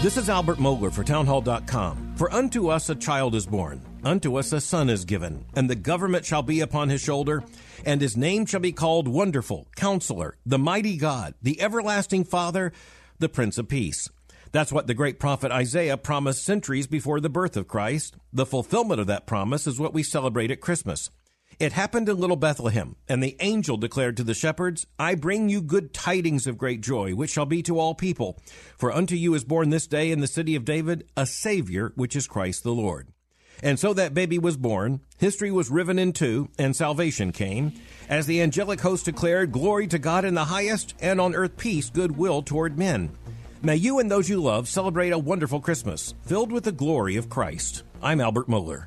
This is Albert Mohler for Townhall.com. For unto us a child is born, unto us a son is given, and the government shall be upon his shoulder, and his name shall be called Wonderful, Counselor, the Mighty God, the Everlasting Father, the Prince of Peace. That's what the great prophet Isaiah promised centuries before the birth of Christ. The fulfillment of that promise is what we celebrate at Christmas. It happened in little Bethlehem, and the angel declared to the shepherds, I bring you good tidings of great joy, which shall be to all people. For unto you is born this day in the city of David a Savior, which is Christ the Lord. And so that baby was born, history was riven in two, and salvation came, as the angelic host declared, Glory to God in the highest, and on earth peace, goodwill toward men. May you and those you love celebrate a wonderful Christmas, filled with the glory of Christ. I'm Albert Mohler.